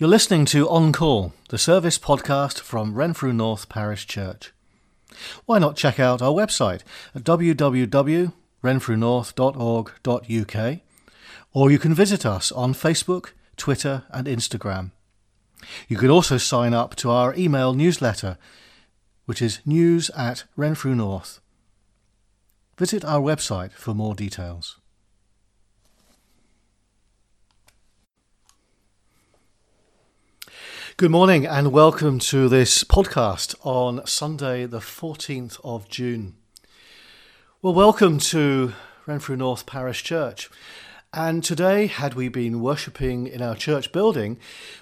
You're listening to On Call, the service podcast from Renfrew North Parish Church. Why not check out our website at www.renfrewnorth.org.uk or you can visit us on Facebook, Twitter, and Instagram. You can also sign up to our email newsletter, which is news at Renfrew North. Visit our website for more details. Good morning and welcome to this podcast on Sunday, the 14th of June. Well, welcome to Renfrew North Parish Church. And today, had we been worshipping in our church building,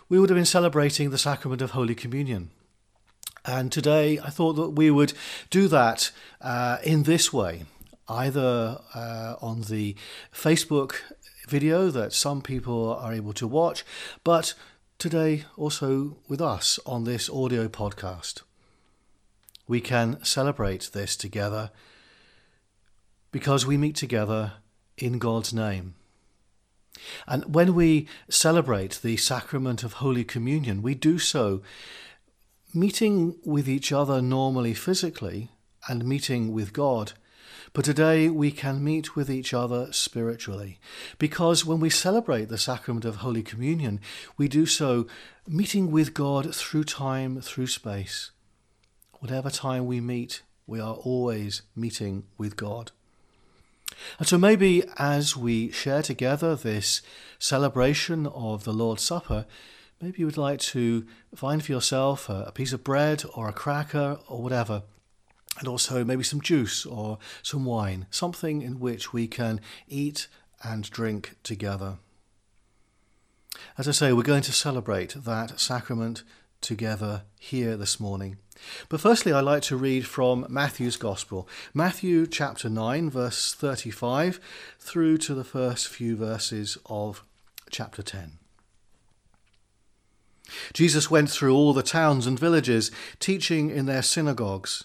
we would have been celebrating the sacrament of Holy Communion. And today, I thought that we would do that uh, in this way, either uh, on the Facebook video that some people are able to watch, but today also with us on this audio podcast. We can celebrate this together because we meet together in God's name. And when we celebrate the sacrament of Holy Communion, we do so meeting with each other normally physically and meeting with God but today we can meet with each other spiritually, because when we celebrate the sacrament of Holy Communion, we do so meeting with God through time, through space. Whatever time we meet, we are always meeting with God. And so maybe as we share together this celebration of the Lord's Supper, maybe you would like to find for yourself a, piece of bread or a cracker or whatever and also maybe some juice or some wine, something in which we can eat and drink together. As I say, we're going to celebrate that sacrament together here this morning. But firstly, I'd like to read from Matthew's Gospel, Matthew chapter 9, verse 35, through to the first few verses of chapter 10. Jesus went through all the towns and villages, teaching in their synagogues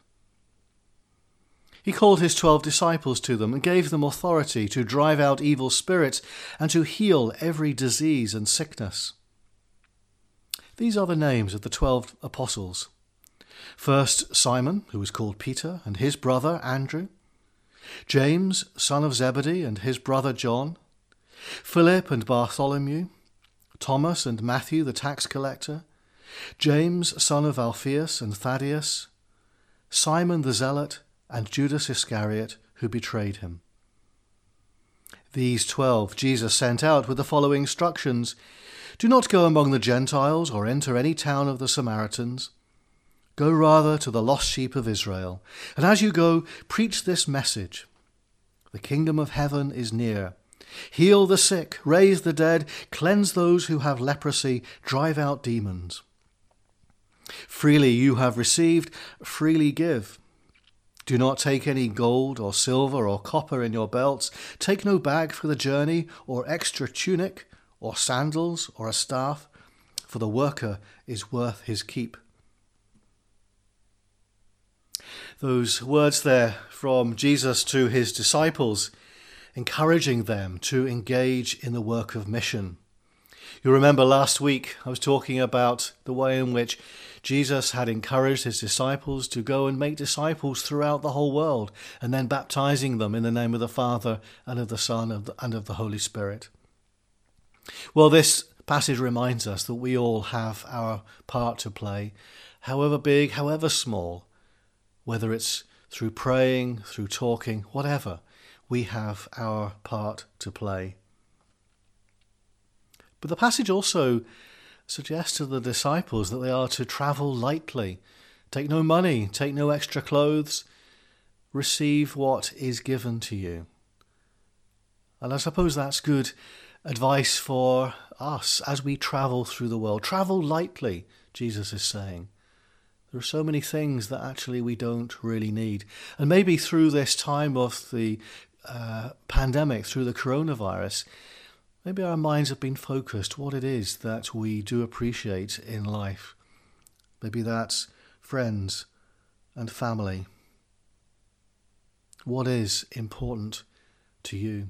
He called his twelve disciples to them and gave them authority to drive out evil spirits and to heal every disease and sickness. These are the names of the twelve apostles. First, Simon, who was called Peter, and his brother Andrew. James, son of Zebedee, and his brother John. Philip and Bartholomew. Thomas and Matthew, the tax collector. James, son of Alphaeus and Thaddeus. Simon the zealot and Judas Iscariot, who betrayed him. These twelve Jesus sent out with the following instructions Do not go among the Gentiles or enter any town of the Samaritans. Go rather to the lost sheep of Israel. And as you go, preach this message The kingdom of heaven is near. Heal the sick, raise the dead, cleanse those who have leprosy, drive out demons. Freely you have received, freely give. Do not take any gold or silver or copper in your belts. Take no bag for the journey, or extra tunic, or sandals, or a staff, for the worker is worth his keep. Those words there from Jesus to his disciples, encouraging them to engage in the work of mission. You remember last week I was talking about the way in which Jesus had encouraged his disciples to go and make disciples throughout the whole world, and then baptizing them in the name of the Father and of the Son and of the Holy Spirit. Well, this passage reminds us that we all have our part to play, however big, however small, whether it's through praying, through talking, whatever, we have our part to play. But the passage also suggests to the disciples that they are to travel lightly, take no money, take no extra clothes, receive what is given to you. And I suppose that's good advice for us as we travel through the world. Travel lightly, Jesus is saying. There are so many things that actually we don't really need. And maybe through this time of the uh, pandemic, through the coronavirus, maybe our minds have been focused what it is that we do appreciate in life. Maybe that's friends and family. What is important to you?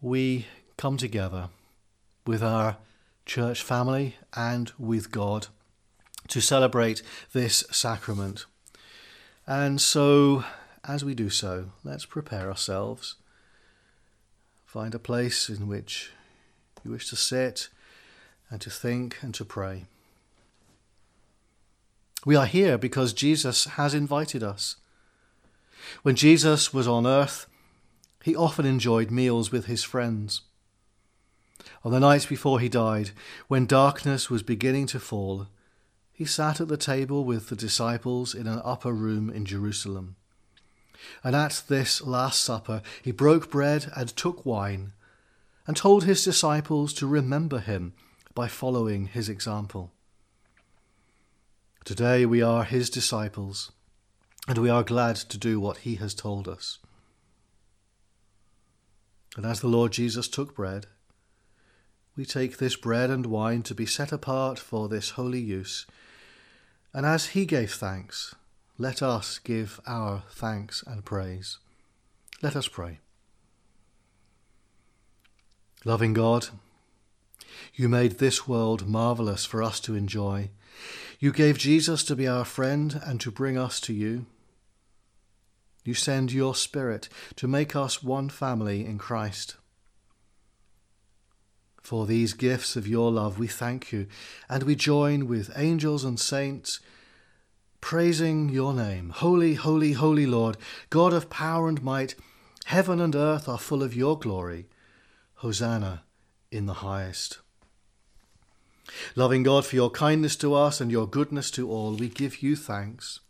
We come together with our church family and with God to celebrate this sacrament. And so, as we do so, let's prepare ourselves. Find a place in which you wish to sit and to think and to pray. We are here because Jesus has invited us. When Jesus was on earth, he often enjoyed meals with his friends. On the night before he died, when darkness was beginning to fall, he sat at the table with the disciples in an upper room in Jerusalem. And at this Last Supper, he broke bread and took wine, and told his disciples to remember him by following his example. Today we are his disciples, and we are glad to do what he has told us. And as the Lord Jesus took bread, we take this bread and wine to be set apart for this holy use. And as he gave thanks, let us give our thanks and praise. Let us pray. Loving God, you made this world marvellous for us to enjoy. You gave Jesus to be our friend and to bring us to you. You send your Spirit to make us one family in Christ. For these gifts of your love we thank you, and we join with angels and saints praising your name. Holy, holy, holy Lord, God of power and might, heaven and earth are full of your glory. Hosanna in the highest. Loving God, for your kindness to us and your goodness to all, we give you thanks.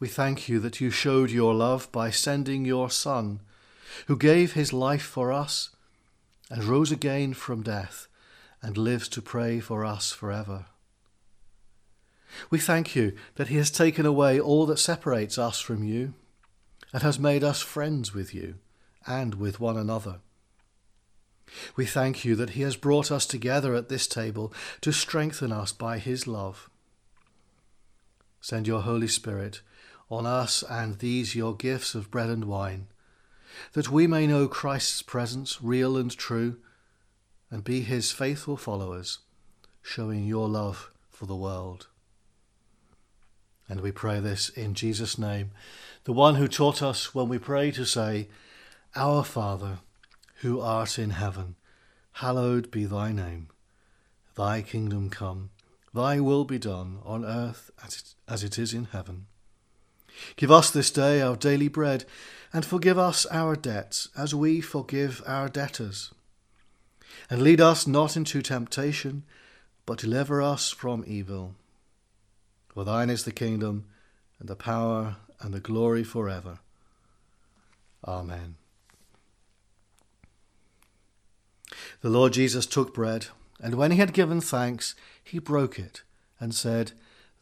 We thank you that you showed your love by sending your Son, who gave his life for us and rose again from death and lives to pray for us forever. We thank you that he has taken away all that separates us from you and has made us friends with you and with one another. We thank you that he has brought us together at this table to strengthen us by his love. Send your Holy Spirit on us and these your gifts of bread and wine, that we may know Christ's presence, real and true, and be his faithful followers, showing your love for the world. And we pray this in Jesus' name, the one who taught us when we pray to say, Our Father, who art in heaven, hallowed be thy name. Thy kingdom come, thy will be done on earth as it is in heaven. Give us this day our daily bread, and forgive us our debts as we forgive our debtors. And lead us not into temptation, but deliver us from evil. For thine is the kingdom, and the power, and the glory for ever. Amen. The Lord Jesus took bread, and when he had given thanks, he broke it, and said,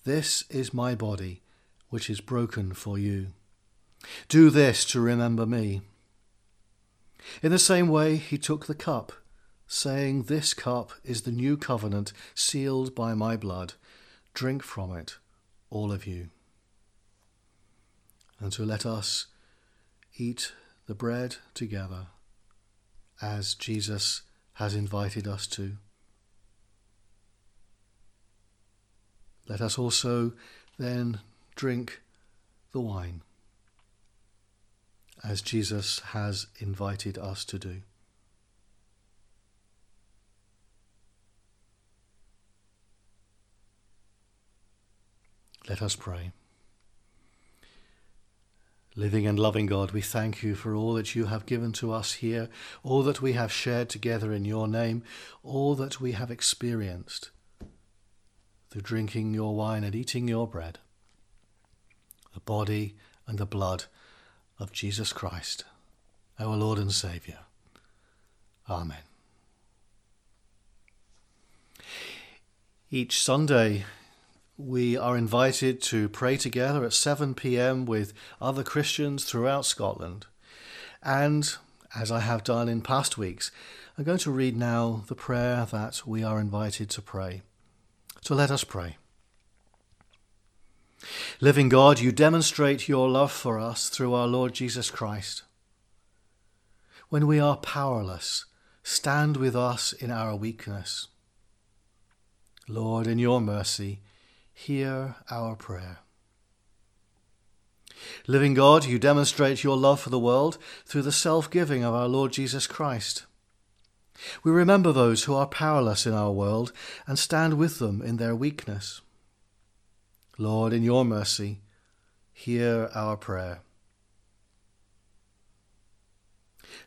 This is my body which is broken for you. Do this to remember me. In the same way, he took the cup, saying, This cup is the new covenant sealed by my blood. Drink from it, all of you. And so let us eat the bread together as Jesus has invited us to. Let us also then drink the wine, as Jesus has invited us to do. Let us pray. Living and loving God, we thank you for all that you have given to us here, all that we have shared together in your name, all that we have experienced through drinking your wine and eating your bread the body and the blood of Jesus Christ, our Lord and Saviour. Amen. Each Sunday, we are invited to pray together at 7 pm with other Christians throughout Scotland. And as I have done in past weeks, I'm going to read now the prayer that we are invited to pray. So let us pray. Living God, you demonstrate your love for us through our Lord Jesus Christ. When we are powerless, stand with us in our weakness. Lord, in your mercy, hear our prayer. Living God, you demonstrate your love for the world through the self giving of our Lord Jesus Christ. We remember those who are powerless in our world and stand with them in their weakness. Lord, in your mercy, hear our prayer.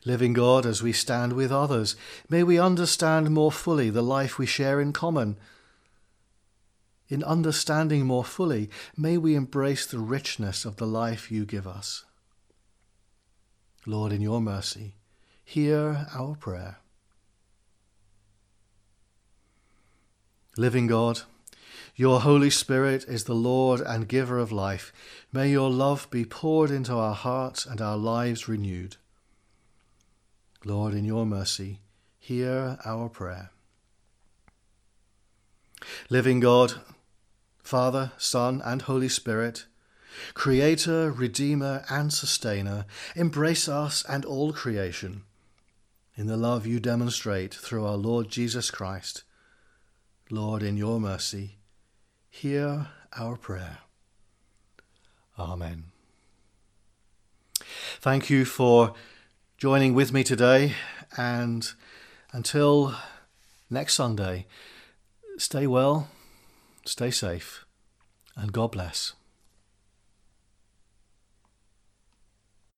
Living God, as we stand with others, may we understand more fully the life we share in common in understanding more fully, may we embrace the richness of the life you give us. Lord, in your mercy, hear our prayer. Living God, your Holy Spirit is the Lord and giver of life. May your love be poured into our hearts and our lives renewed. Lord, in your mercy, hear our prayer. Living God, Father, Son, and Holy Spirit, Creator, Redeemer, and Sustainer, embrace us and all creation in the love you demonstrate through our Lord Jesus Christ. Lord, in your mercy, hear our prayer. Amen. Thank you for joining with me today, and until next Sunday, stay well Stay safe and God bless.